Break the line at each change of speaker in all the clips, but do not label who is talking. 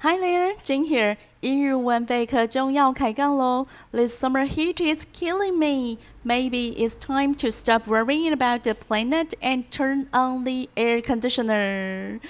Hi there, Jane here. 英语文备课中要开杠喽！This summer heat is killing me. Maybe it's time to stop worrying about the planet and turn on the air conditioner.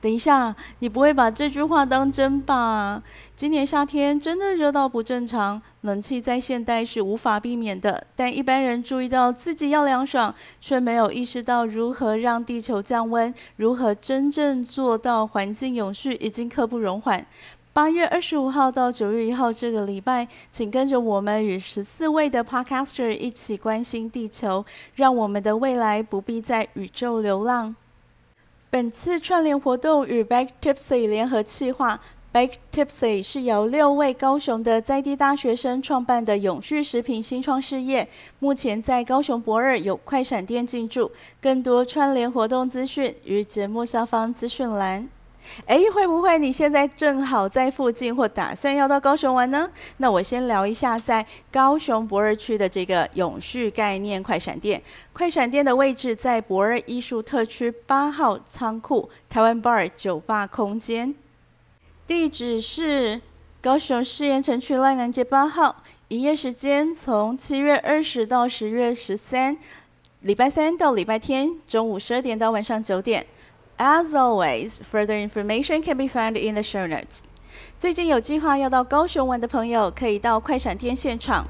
等一下，你不会把这句话当真吧？今年夏天真的热到不正常，冷气在现代是无法避免的。但一般人注意到自己要凉爽，却没有意识到如何让地球降温，如何真正做到环境永续，已经刻不容缓。八月二十五号到九月一号这个礼拜，请跟着我们与十四位的 Podcaster 一起关心地球，让我们的未来不必在宇宙流浪。本次串联活动与 Back Tipsy 联合企划，Back Tipsy 是由六位高雄的在地大学生创办的永续食品新创事业，目前在高雄博尔有快闪店进驻。更多串联活动资讯于节目下方资讯栏。哎，会不会你现在正好在附近，或打算要到高雄玩呢？那我先聊一下在高雄博二区的这个永续概念快闪店。快闪店的位置在博二艺术特区八号仓库台湾 Bar 酒吧空间，地址是高雄市盐埕区赖南街八号，营业时间从七月二十到十月十三，礼拜三到礼拜天中午十二点到晚上九点。As always, further information can be found in the show notes. 最近有计划要到高雄玩的朋友，可以到快闪店现场。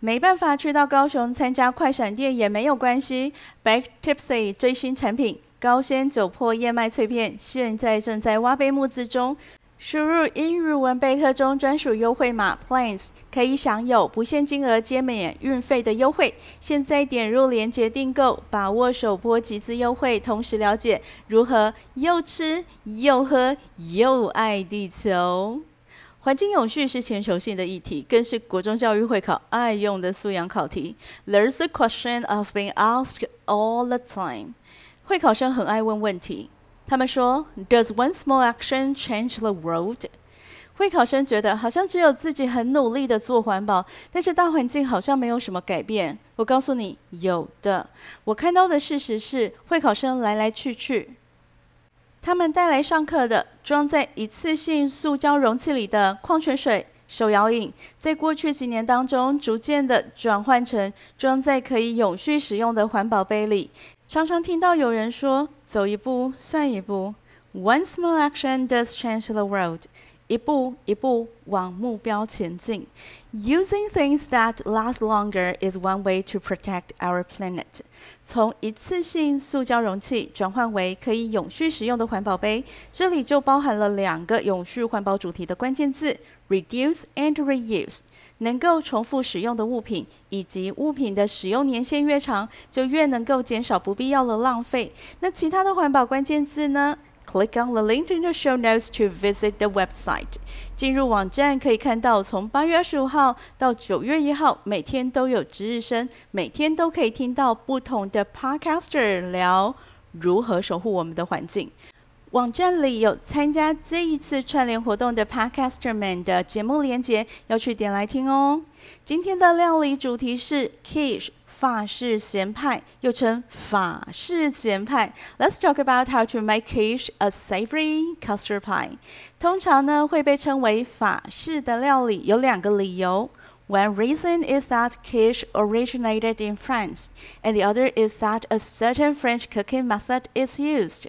没办法去到高雄参加快闪店也没有关系。Back Tipsy 最新产品高纤酒粕燕麦脆片，现在正在挖杯募资中。输入英语文备课中专属优惠码 PLANS，可以享有不限金额皆免运费的优惠。现在点入链接订购，把握首波集资优惠，同时了解如何又吃又喝又爱地球。环境永续是全球性的议题，更是国中教育会考爱用的素养考题。There's a question of being asked all the time。会考生很爱问问题。他们说，Does one small action change the world？会考生觉得好像只有自己很努力的做环保，但是大环境好像没有什么改变。我告诉你，有的。我看到的事实是，会考生来来去去，他们带来上课的装在一次性塑胶容器里的矿泉水、手摇饮，在过去几年当中，逐渐的转换成装在可以永续使用的环保杯里。常常听到有人说：“走一步算一步，One small action does change the world。”一步一步往目标前进。Using things that last longer is one way to protect our planet。从一次性塑胶容器转换为可以永续使用的环保杯，这里就包含了两个永续环保主题的关键字：reduce and reuse。能够重复使用的物品，以及物品的使用年限越长，就越能够减少不必要的浪费。那其他的环保关键字呢？Click on the link in the show notes to visit the website。进入网站可以看到，从八月二十五号到九月一号，每天都有值日生，每天都可以听到不同的 podcaster 聊如何守护我们的环境。网站里有参加这一次串联活动的 Podcaster 们的节目连接，要去点来听哦。今天的料理主题是 Quiche 法式咸派，又称法式咸派。Let's talk about how to make Quiche a savory custard pie。通常呢会被称为法式的料理，有两个理由。One reason is that Quiche originated in France, and the other is that a certain French cooking method is used.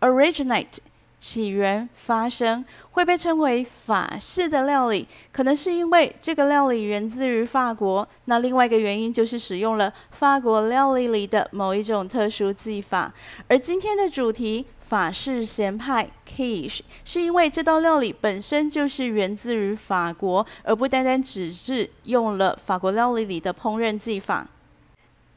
Originate 起源发生会被称为法式的料理，可能是因为这个料理源自于法国。那另外一个原因就是使用了法国料理里的某一种特殊技法。而今天的主题法式咸派 Quiche 是因为这道料理本身就是源自于法国，而不单单只是用了法国料理里的烹饪技法。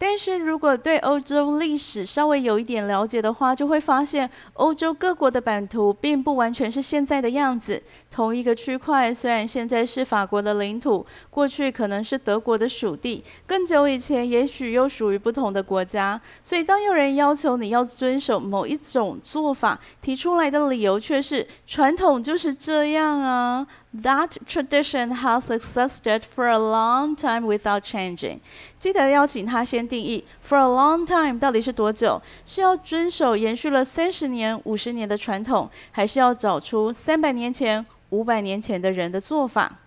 但是如果对欧洲历史稍微有一点了解的话，就会发现欧洲各国的版图并不完全是现在的样子。同一个区块虽然现在是法国的领土，过去可能是德国的属地，更久以前也许又属于不同的国家。所以当有人要求你要遵守某一种做法，提出来的理由却是传统就是这样啊。That tradition has existed for a long time without changing。记得邀请他先。定义，for a long time 到底是多久？是要遵守延续了三十年、五十年的传统，还是要找出三百年前、五百年前的人的做法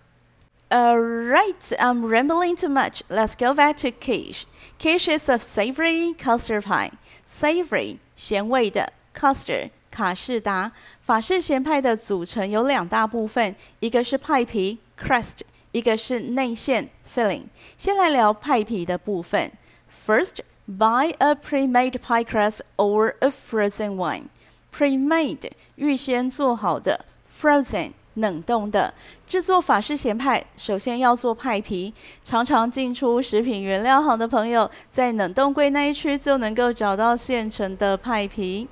？Alright, I'm rambling too much. Let's go back to quiche. Quiche is a savory custard pie. Savory 咸味的 custard 卡士达。法式咸派的组成有两大部分，一个是派皮 crust，一个是内馅 filling。先来聊派皮的部分。First, buy a pre-made pie crust or a frozen one. Pre-made 预先做好的，frozen 冷冻的。制作法式咸派，首先要做派皮。常常进出食品原料行的朋友，在冷冻柜那一区就能够找到现成的派皮。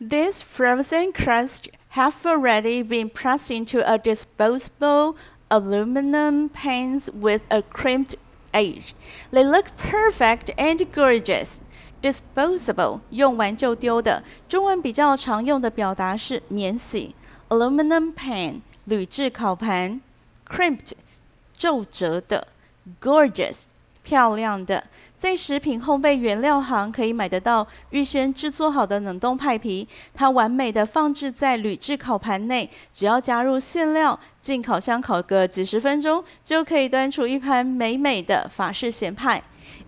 These frozen crusts have already been pressed into a disposable aluminum pans with a crimped edge. They look perfect and gorgeous. Disposable 用完就丢的，中文比较常用的表达是免洗。Aluminum pan 铝制烤盘，crimped 皱褶的，gorgeous 漂亮的。在食品烘焙原料行可以买得到预先制作好的冷冻派皮，它完美的放置在铝制烤盘内，只要加入馅料，进烤箱烤个几十分钟，就可以端出一盘美美的法式咸派。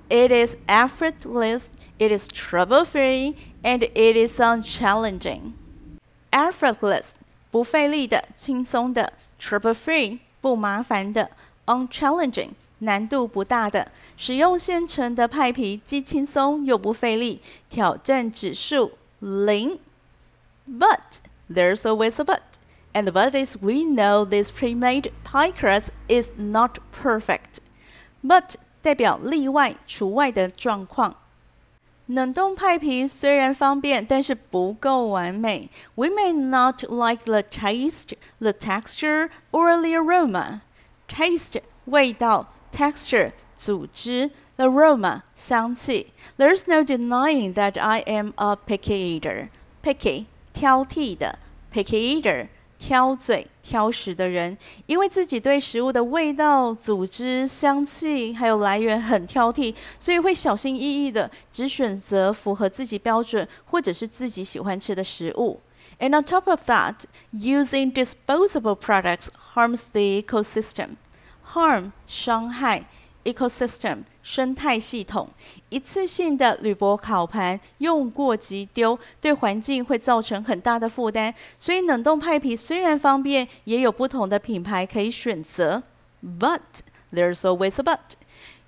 It is effortless, it is trouble-free, and it is unchallenging. Effortless 不费力的，轻松的；trouble-free 不麻烦的；unchallenging 难度不大的。使用现成的派皮，既轻松又不费力，挑战指数零。But there's always a but, and the but is we know this pre-made pie crust is not perfect. But 代表例外、除外的状况。冷冻派皮虽然方便，但是不够完美。We may not like the taste, the texture, or the aroma. Taste 味道 ，texture。组织，the aroma 香气。There's no denying that I am a picky eater. Picky 挑剔的，picky eater 挑嘴挑食的人，因为自己对食物的味道、组织、香气还有来源很挑剔，所以会小心翼翼的只选择符合自己标准或者是自己喜欢吃的食物。And on top of that, using disposable products harms the ecosystem. Harm 伤害。Ecosystem 生态系统，一次性的铝箔烤盘用过即丢，对环境会造成很大的负担。所以冷冻派皮虽然方便，也有不同的品牌可以选择。But there's always a but。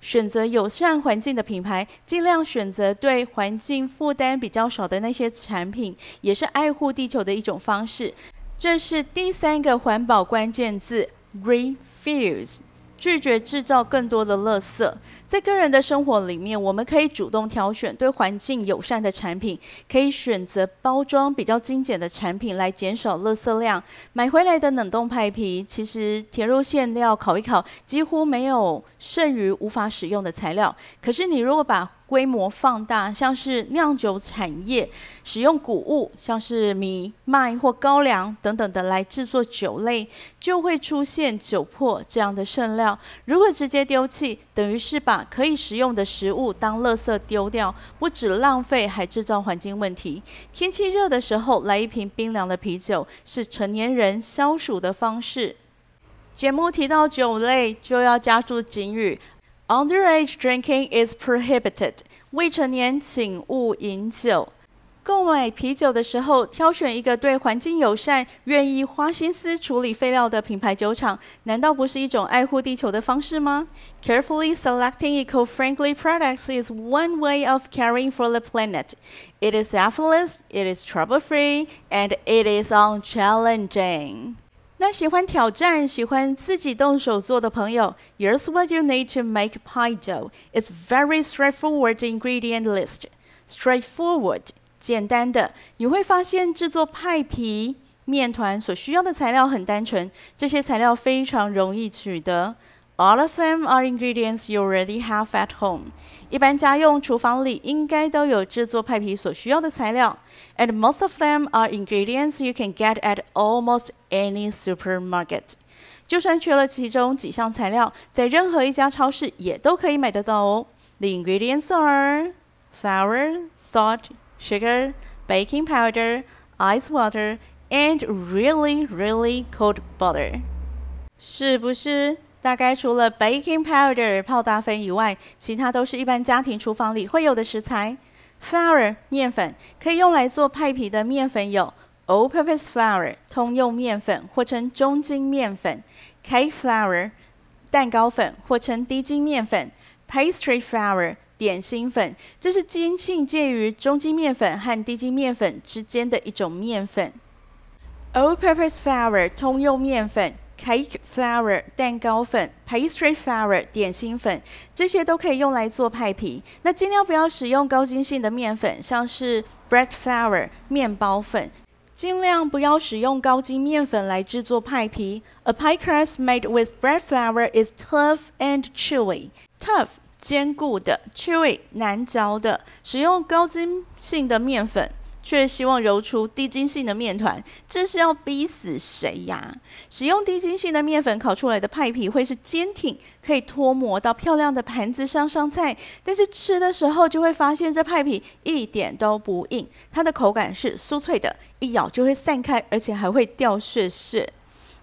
选择友善环境的品牌，尽量选择对环境负担比较少的那些产品，也是爱护地球的一种方式。这是第三个环保关键字：refuse。拒绝制造更多的垃圾。在个人的生活里面，我们可以主动挑选对环境友善的产品，可以选择包装比较精简的产品来减少垃圾量。买回来的冷冻派皮，其实填入馅料烤一烤，几乎没有剩余无法使用的材料。可是你如果把规模放大，像是酿酒产业使用谷物，像是米、麦或高粱等等的来制作酒类，就会出现酒粕这样的剩料。如果直接丢弃，等于是把可以食用的食物当垃圾丢掉，不止浪费，还制造环境问题。天气热的时候，来一瓶冰凉的啤酒，是成年人消暑的方式。节目提到酒类，就要加注警语。Underage drinking is prohibited. 未成年请勿饮酒。购买啤酒的时候，挑选一个对环境友善、愿意花心思处理废料的品牌酒厂，难道不是一种爱护地球的方式吗？Carefully selecting eco-friendly products is one way of caring for the planet. It is effortless, it is trouble-free, and it is unchallenging. 那喜欢挑战、喜欢自己动手做的朋友，Here's what you need to make pie dough. It's very straightforward ingredient list. Straightforward，简单的。你会发现制作派皮面团所需要的材料很单纯，这些材料非常容易取得。All of them are ingredients you already have at home. 一般家用厨房里应该都有制作派皮所需要的材料，and most of them are ingredients you can get at almost any supermarket。就算缺了其中几项材料，在任何一家超市也都可以买得到哦。 The ingredients are flour, salt, sugar, baking powder, ice water, and really, really cold butter. 是不是 大概除了 baking powder 泡打粉以外，其他都是一般家庭厨房里会有的食材？Flour 面粉可以用来做派皮的面粉有 all-purpose flour 通用面粉或称中筋面粉，cake flour 蛋糕粉或称低筋面粉，pastry flour 点心粉，这是筋性介于中筋面粉和低筋面粉之间的一种面粉。all-purpose flour 通用面粉。Cake flour 蛋糕粉，pastry flour 点心粉，这些都可以用来做派皮。那尽量不要使用高筋性的面粉，像是 bread flour 面包粉，尽量不要使用高筋面粉来制作派皮。A pie crust made with bread flour is tough and chewy. Tough 坚固的，chewy 难嚼的。使用高筋性的面粉。却希望揉出低筋性的面团，这是要逼死谁呀？使用低筋性的面粉烤出来的派皮会是坚挺，可以脱模到漂亮的盘子上上菜。但是吃的时候就会发现这派皮一点都不硬，它的口感是酥脆的，一咬就会散开，而且还会掉屑屑。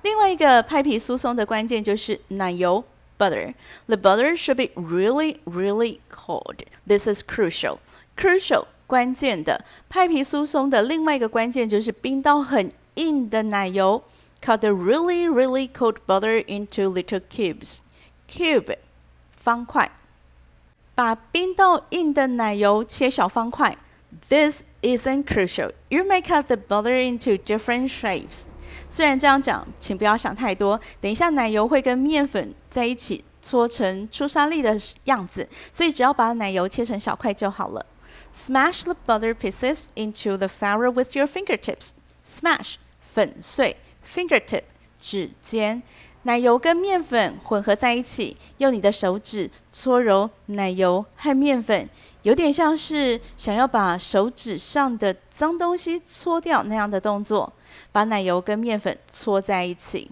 另外一个派皮酥松的关键就是奶油 （butter）。The butter should be really, really cold. This is crucial. Crucial. 关键的派皮酥松的另外一个关键就是冰到很硬的奶油。Cut the really, really cold butter into little cubes. Cube 方块，把冰到硬的奶油切小方块。This isn't crucial. You may cut the butter into different shapes. 虽然这样讲，请不要想太多。等一下奶油会跟面粉在一起搓成出沙粒的样子，所以只要把奶油切成小块就好了。Smash the butter pieces into the flour with your fingertips. Smash 粉碎，fingertip 指尖，奶油跟面粉混合在一起，用你的手指搓揉奶油和面粉，有点像是想要把手指上的脏东西搓掉那样的动作。把奶油跟面粉搓在一起。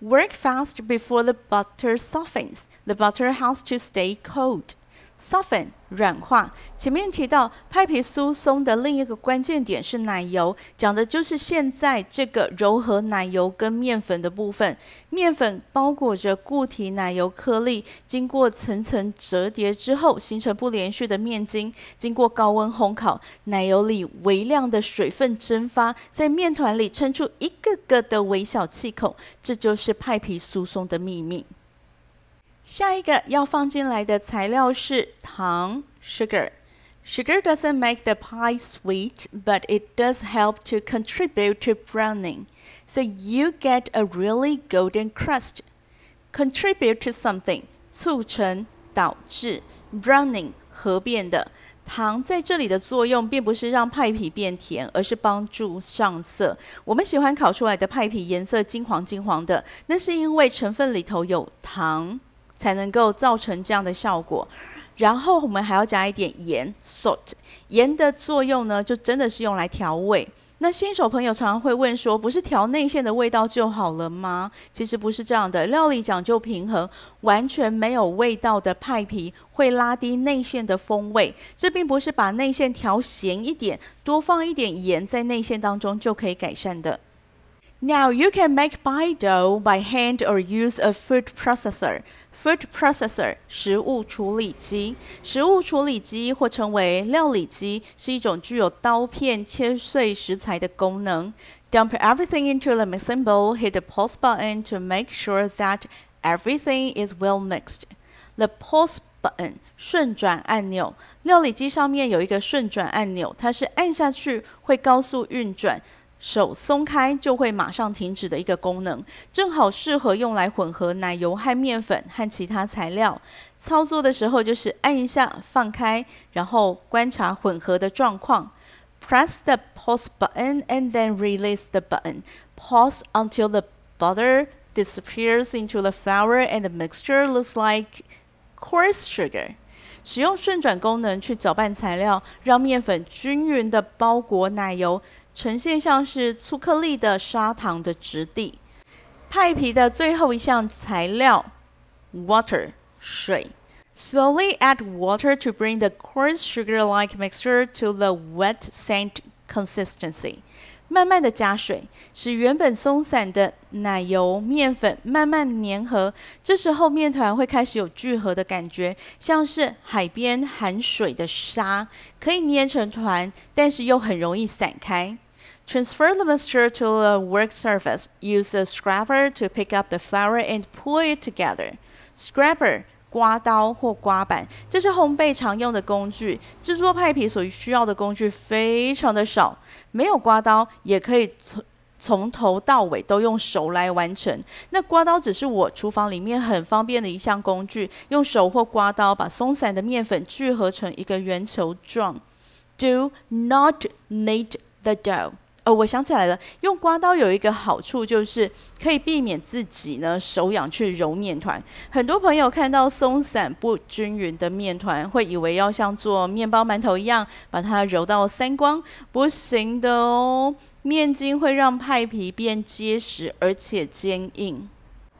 Work fast before the butter softens. The butter has to stay cold. Soften 软化。前面提到派皮酥松的另一个关键点是奶油，讲的就是现在这个柔和奶油跟面粉的部分。面粉包裹着固体奶油颗粒，经过层层折叠之后，形成不连续的面筋。经过高温烘烤，奶油里微量的水分蒸发，在面团里撑出一个个的微小气孔。这就是派皮酥松的秘密。下一个要放进来的材料是糖 （sugar）。Sugar doesn't make the pie sweet, but it does help to contribute to browning, so you get a really golden crust. Contribute to something，促成、导致 browning 褐变的糖在这里的作用，并不是让派皮变甜，而是帮助上色。我们喜欢烤出来的派皮颜色金黄金黄的，那是因为成分里头有糖。才能够造成这样的效果，然后我们还要加一点盐 （salt）。盐的作用呢，就真的是用来调味。那新手朋友常常会问说，不是调内馅的味道就好了吗？其实不是这样的，料理讲究平衡，完全没有味道的派皮会拉低内馅的风味。这并不是把内馅调咸一点，多放一点盐在内馅当中就可以改善的。Now you can make pie dough by hand or use a food processor. Food processor 食物处理机，食物处理机或称为料理机，是一种具有刀片切碎食材的功能。Dump everything into the mixing bowl. Hit the pause button to make sure that everything is well mixed. The pause button 顺转按钮，料理机上面有一个顺转按钮，它是按下去会高速运转。 手松开就会马上停止的一个功能，正好适合用来混合奶油和面粉和其他材料。操作的时候就是按一下放开，然后观察混合的状况。Press the pause button and then release the button. Pause until the butter disappears into the flour and the mixture looks like coarse sugar. 使用顺转功能去搅拌材料，让面粉均匀地包裹奶油。呈现像是粗颗粒的砂糖的质地。派皮的最后一项材料，water 水。Slowly add water to bring the coarse sugar-like mixture to the wet sand consistency. 慢慢的加水，使原本松散的奶油面粉慢慢粘合。这时候面团会开始有聚合的感觉，像是海边含水的沙，可以捏成团，但是又很容易散开。Transfer the mixture to a work surface. Use a scraper to pick up the flour and pull it together. Scraper 刮刀或刮板，这是烘焙常用的工具。制作派皮所需要的工具非常的少，没有刮刀也可以从从头到尾都用手来完成。那刮刀只是我厨房里面很方便的一项工具，用手或刮刀把松散的面粉聚合成一个圆球状。Do not knead the dough. 哦，我想起来了，用刮刀有一个好处，就是可以避免自己呢手痒去揉面团。很多朋友看到松散不均匀的面团，会以为要像做面包、馒头一样把它揉到三光，不行的哦。面筋会让派皮变结实而且坚硬。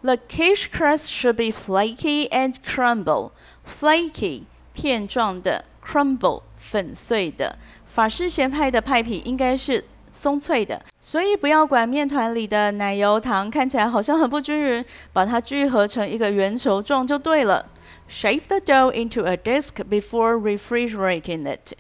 The quiche crust should be flaky and crumble. Flaky 片状的，crumble 粉碎的。法式咸派的派皮应该是。松脆的，所以不要管面团里的奶油糖看起来好像很不均匀，把它聚合成一个圆球状就对了。Shape the dough into a disc before refrigerating it.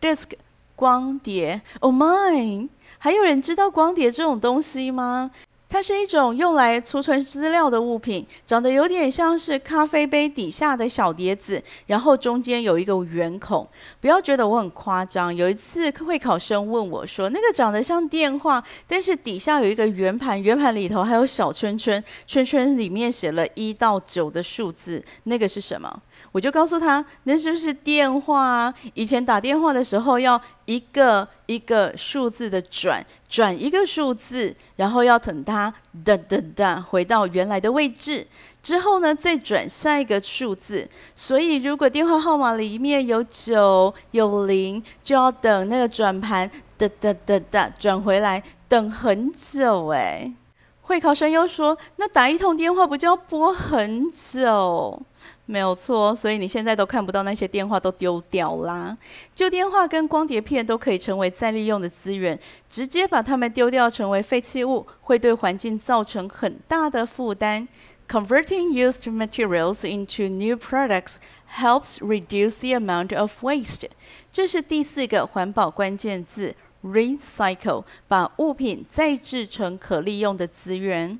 Disc 光碟，Oh my！还有人知道光碟这种东西吗？它是一种用来储存资料的物品，长得有点像是咖啡杯底下的小碟子，然后中间有一个圆孔。不要觉得我很夸张。有一次会考生问我说：“那个长得像电话，但是底下有一个圆盘，圆盘里头还有小圈圈，圈圈里面写了一到九的数字，那个是什么？”我就告诉他：“那就是电话啊！以前打电话的时候要。”一个一个数字的转，转一个数字，然后要等它哒哒哒回到原来的位置，之后呢，再转下一个数字。所以如果电话号码里面有九有零，就要等那个转盘哒哒哒哒转回来，等很久哎。会考生又说：“那打一通电话不就要拨很久？”没有错，所以你现在都看不到那些电话都丢掉啦。旧电话跟光碟片都可以成为再利用的资源，直接把它们丢掉成为废弃物，会对环境造成很大的负担。Converting used materials into new products helps reduce the amount of waste。这是第四个环保关键字：recycle，把物品再制成可利用的资源。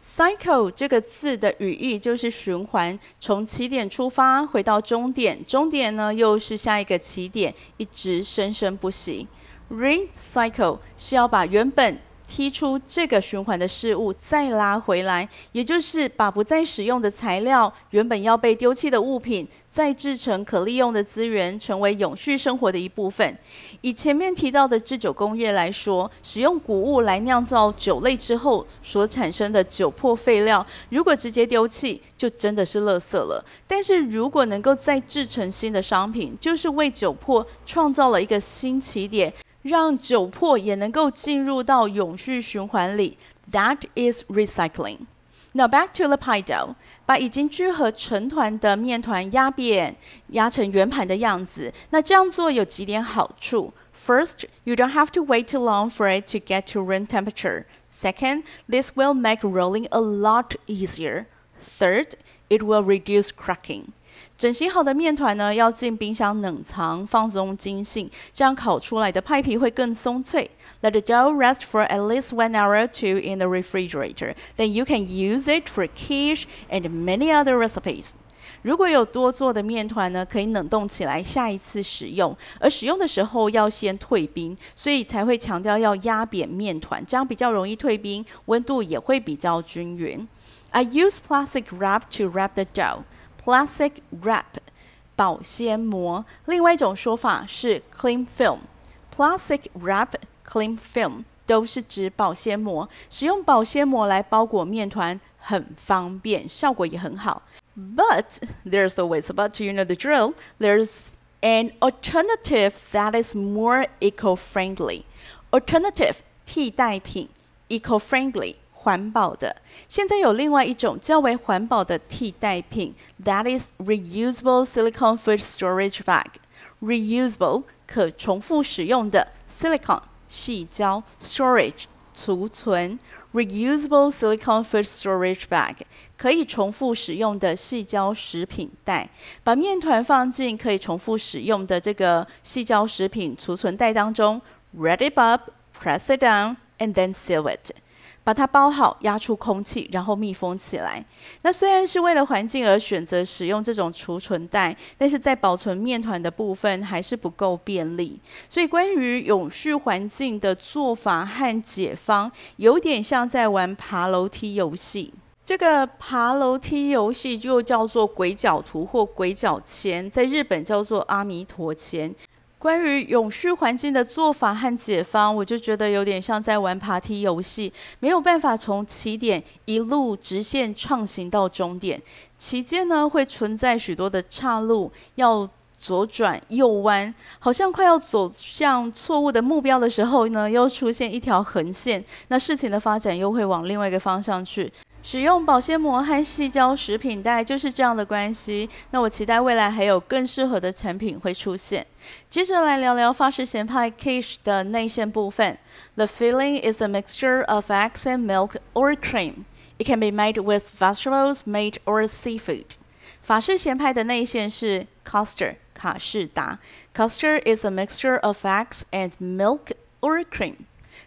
Cycle 这个字的语义就是循环，从起点出发，回到终点，终点呢又是下一个起点，一直生生不息。Recycle 是要把原本踢出这个循环的事物再拉回来，也就是把不再使用的材料、原本要被丢弃的物品，再制成可利用的资源，成为永续生活的一部分。以前面提到的制酒工业来说，使用谷物来酿造酒类之后所产生的酒粕废料，如果直接丢弃，就真的是垃圾了。但是如果能够再制成新的商品，就是为酒粕创造了一个新起点。让酒粕也能够进入到永续循环里，That is recycling. Now back to the pie dough，把已经聚合成团的面团压扁，压成圆盘的样子。那这样做有几点好处：First, you don't have to wait too long for it to get to room temperature. Second, this will make rolling a lot easier. Third, it will reduce cracking. 整形好的面团呢，要进冰箱冷藏，放松筋性，这样烤出来的派皮会更松脆。Let the dough rest for at least one hour or two in the refrigerator. Then you can use it for quiche and many other recipes. 如果有多做的面团呢，可以冷冻起来，下一次使用。而使用的时候要先退冰，所以才会强调要压扁面团，这样比较容易退冰，温度也会比较均匀。I use plastic wrap to wrap the dough. Plastic wrap 保鲜膜，另外一种说法是 cling film。Plastic wrap、cling film 都是指保鲜膜，使用保鲜膜来包裹面团很方便，效果也很好。But there's always a but. You know the drill. There's an alternative that is more eco-friendly. Alternative 替代品，eco-friendly。 环保的。现在有另外一种较为环保的替代品，that is reusable silicone food storage bag。reusable 可重复使用的 silicone 矽胶 storage 储存。Reusable silicone food storage bag 可以重复使用的矽胶食品袋，把面团放进可以重复使用的这个矽胶食品储存袋当中，wrap it up, press it down, and then seal it。 把它包好，压出空气，然后密封起来。那虽然是为了环境而选择使用这种储存袋，但是在保存面团的部分还是不够便利。所以，关于永续环境的做法和解方，有点像在玩爬楼梯游戏。这个爬楼梯游戏就叫做鬼脚图或鬼脚签，在日本叫做阿弥陀签。关于永续环境的做法和解方，我就觉得有点像在玩爬梯游戏，没有办法从起点一路直线畅行到终点，期间呢会存在许多的岔路，要左转右弯，好像快要走向错误的目标的时候呢，又出现一条横线，那事情的发展又会往另外一个方向去。使用保鲜膜和细胶食品袋就是这样的关系。那我期待未来还有更适合的产品会出现。接着来聊聊法式咸派 quiche 的内馅部分。The filling is a mixture of eggs and milk or cream. It can be made with vegetables, meat or seafood. 法式咸派的内馅是 custard 卡士达。Custard is a mixture of eggs and milk or cream.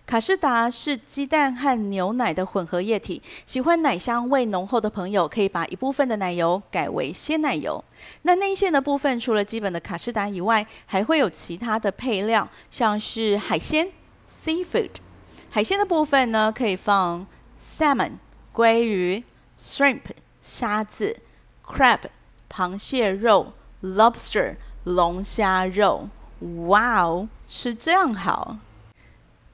卡士达是鸡蛋和牛奶的混合液体。喜欢奶香味浓厚的朋友，可以把一部分的奶油改为鲜奶油。那内馅的部分，除了基本的卡士达以外，还会有其他的配料，像是海鲜 （seafood）。海鲜的部分呢，可以放 salmon（ 鲑鱼）、shrimp（ 虾子）、crab（ 螃蟹肉）、lobster（ 龙虾肉）。哇哦，吃这样好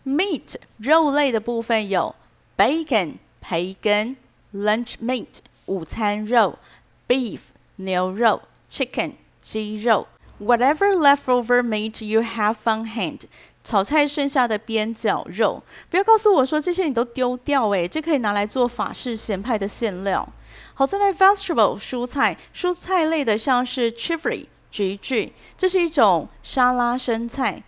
！Meat 肉类的部分有 bacon 培根，lunch meat 午餐肉，beef 牛肉，chicken 鸡肉，whatever leftover meat you have on hand，炒菜剩下的边角肉，不要告诉我说这些你都丢掉诶，这可以拿来做法式咸派的馅料。好，再来 vegetable 蔬菜，蔬菜类的像是 chicory 菊苣，这是一种沙拉生菜。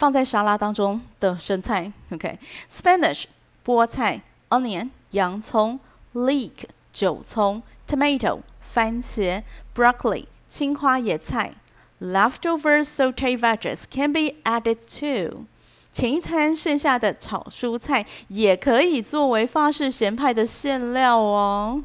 放在沙拉当中的生菜，OK，Spanish、okay. 菠菜，onion 洋葱，leek 韭葱，tomato 番茄，broccoli 青花椰菜，leftover sauteed veggies can be added to。前一餐剩下的炒蔬菜也可以作为法式咸派的馅料哦。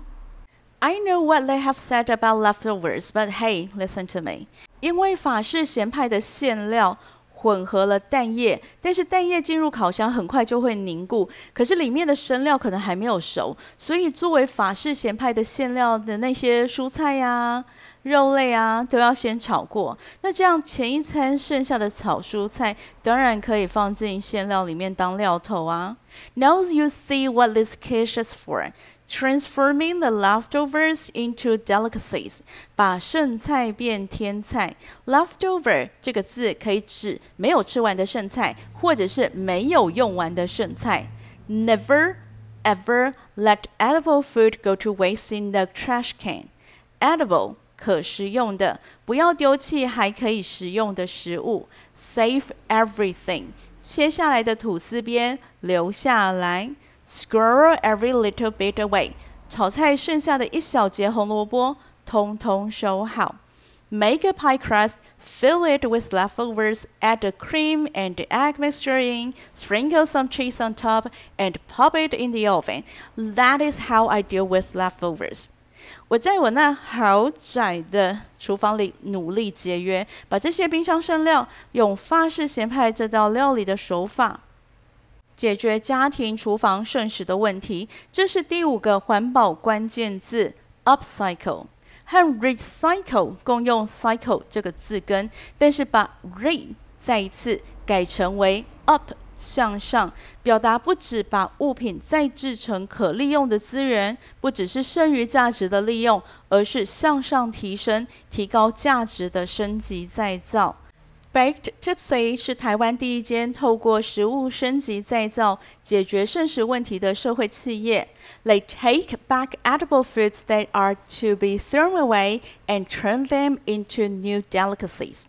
I know what they have said about leftovers, but hey, listen to me。因为法式咸派的馅料。 混合了蛋液，但是蛋液进入烤箱很快就会凝固，可是里面的生料可能还没有熟，所以作为法式咸派的馅料的那些蔬菜呀、肉类啊，都要先炒过。那这样前一餐剩下的炒蔬菜，当然可以放进馅料里面当料头啊。Now you see what this quiche is for. Transforming the leftovers into delicacies，把剩菜变天菜。Leftover 这个字可以指没有吃完的剩菜，或者是没有用完的剩菜。Never ever let edible food go to waste in the trash can. Edible 可食用的，不要丢弃还可以食用的食物。Save everything，切下来的吐司边留下来。Squirrel every little bit away，炒菜剩下的一小节红萝卜，通通收好。Make a pie crust, fill it with leftovers, add the cream and the egg mixture in, sprinkle some cheese on top, and pop it in the oven. That is how I deal with leftovers. 我在我那豪宅的厨房里努力节约，把这些冰箱剩料用法式咸派这道料理的手法。解决家庭厨房剩食的问题，这是第五个环保关键字。Upcycle 和 recycle 共用 cycle 这个字根，但是把 re 再一次改成为 up 向上，表达不只把物品再制成可利用的资源，不只是剩余价值的利用，而是向上提升、提高价值的升级再造。Baked Tipsy 是台湾第一间透过食物升级再造解决剩食问题的社会企业。They take back edible foods that are to be thrown away and turn them into new delicacies.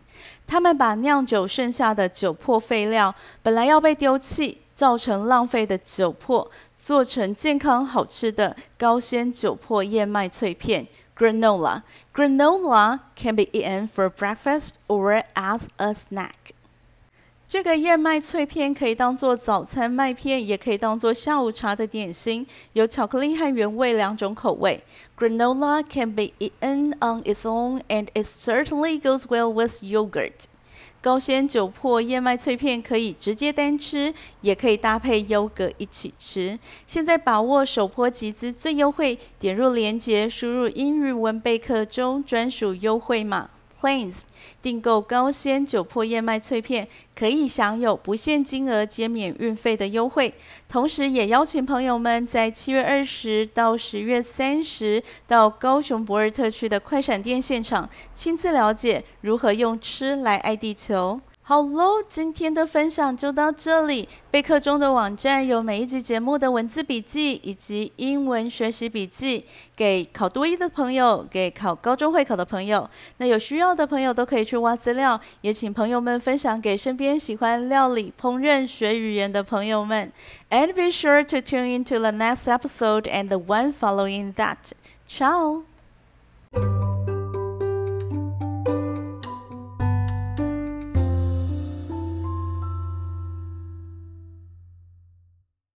他们把酿酒剩下的酒粕废料，本来要被丢弃、造成浪费的酒粕，做成健康好吃的高纤酒粕燕麦脆片。Granola. Granola can be eaten for breakfast or as a snack. 这个燕麦脆片可以当做早餐麦片，也可以当做下午茶的点心，有巧克力和原味两种口味。Granola can be eaten on its own, and it certainly goes well with yogurt. 高纤酒粕燕麦脆片可以直接单吃，也可以搭配优格一起吃。现在把握首波集资最优惠，点入链接，输入英语文备课中专属优惠码 PLANES，订购高纤酒粕燕麦脆片，可以享有不限金额减免运费的优惠。同时，也邀请朋友们在七月二十到十月三十到高雄博尔特区的快闪店现场，亲自了解如何用吃来爱地球。好喽，今天的分享就到这里。备课中的网站有每一集节目的文字笔记以及英文学习笔记，给考多一的朋友，给考高中会考的朋友。那有需要的朋友都可以去挖资料，也请朋友们分享给身边喜欢料理、烹饪、学语言的朋友们。And be sure to tune into the next episode and the one following that. Ciao.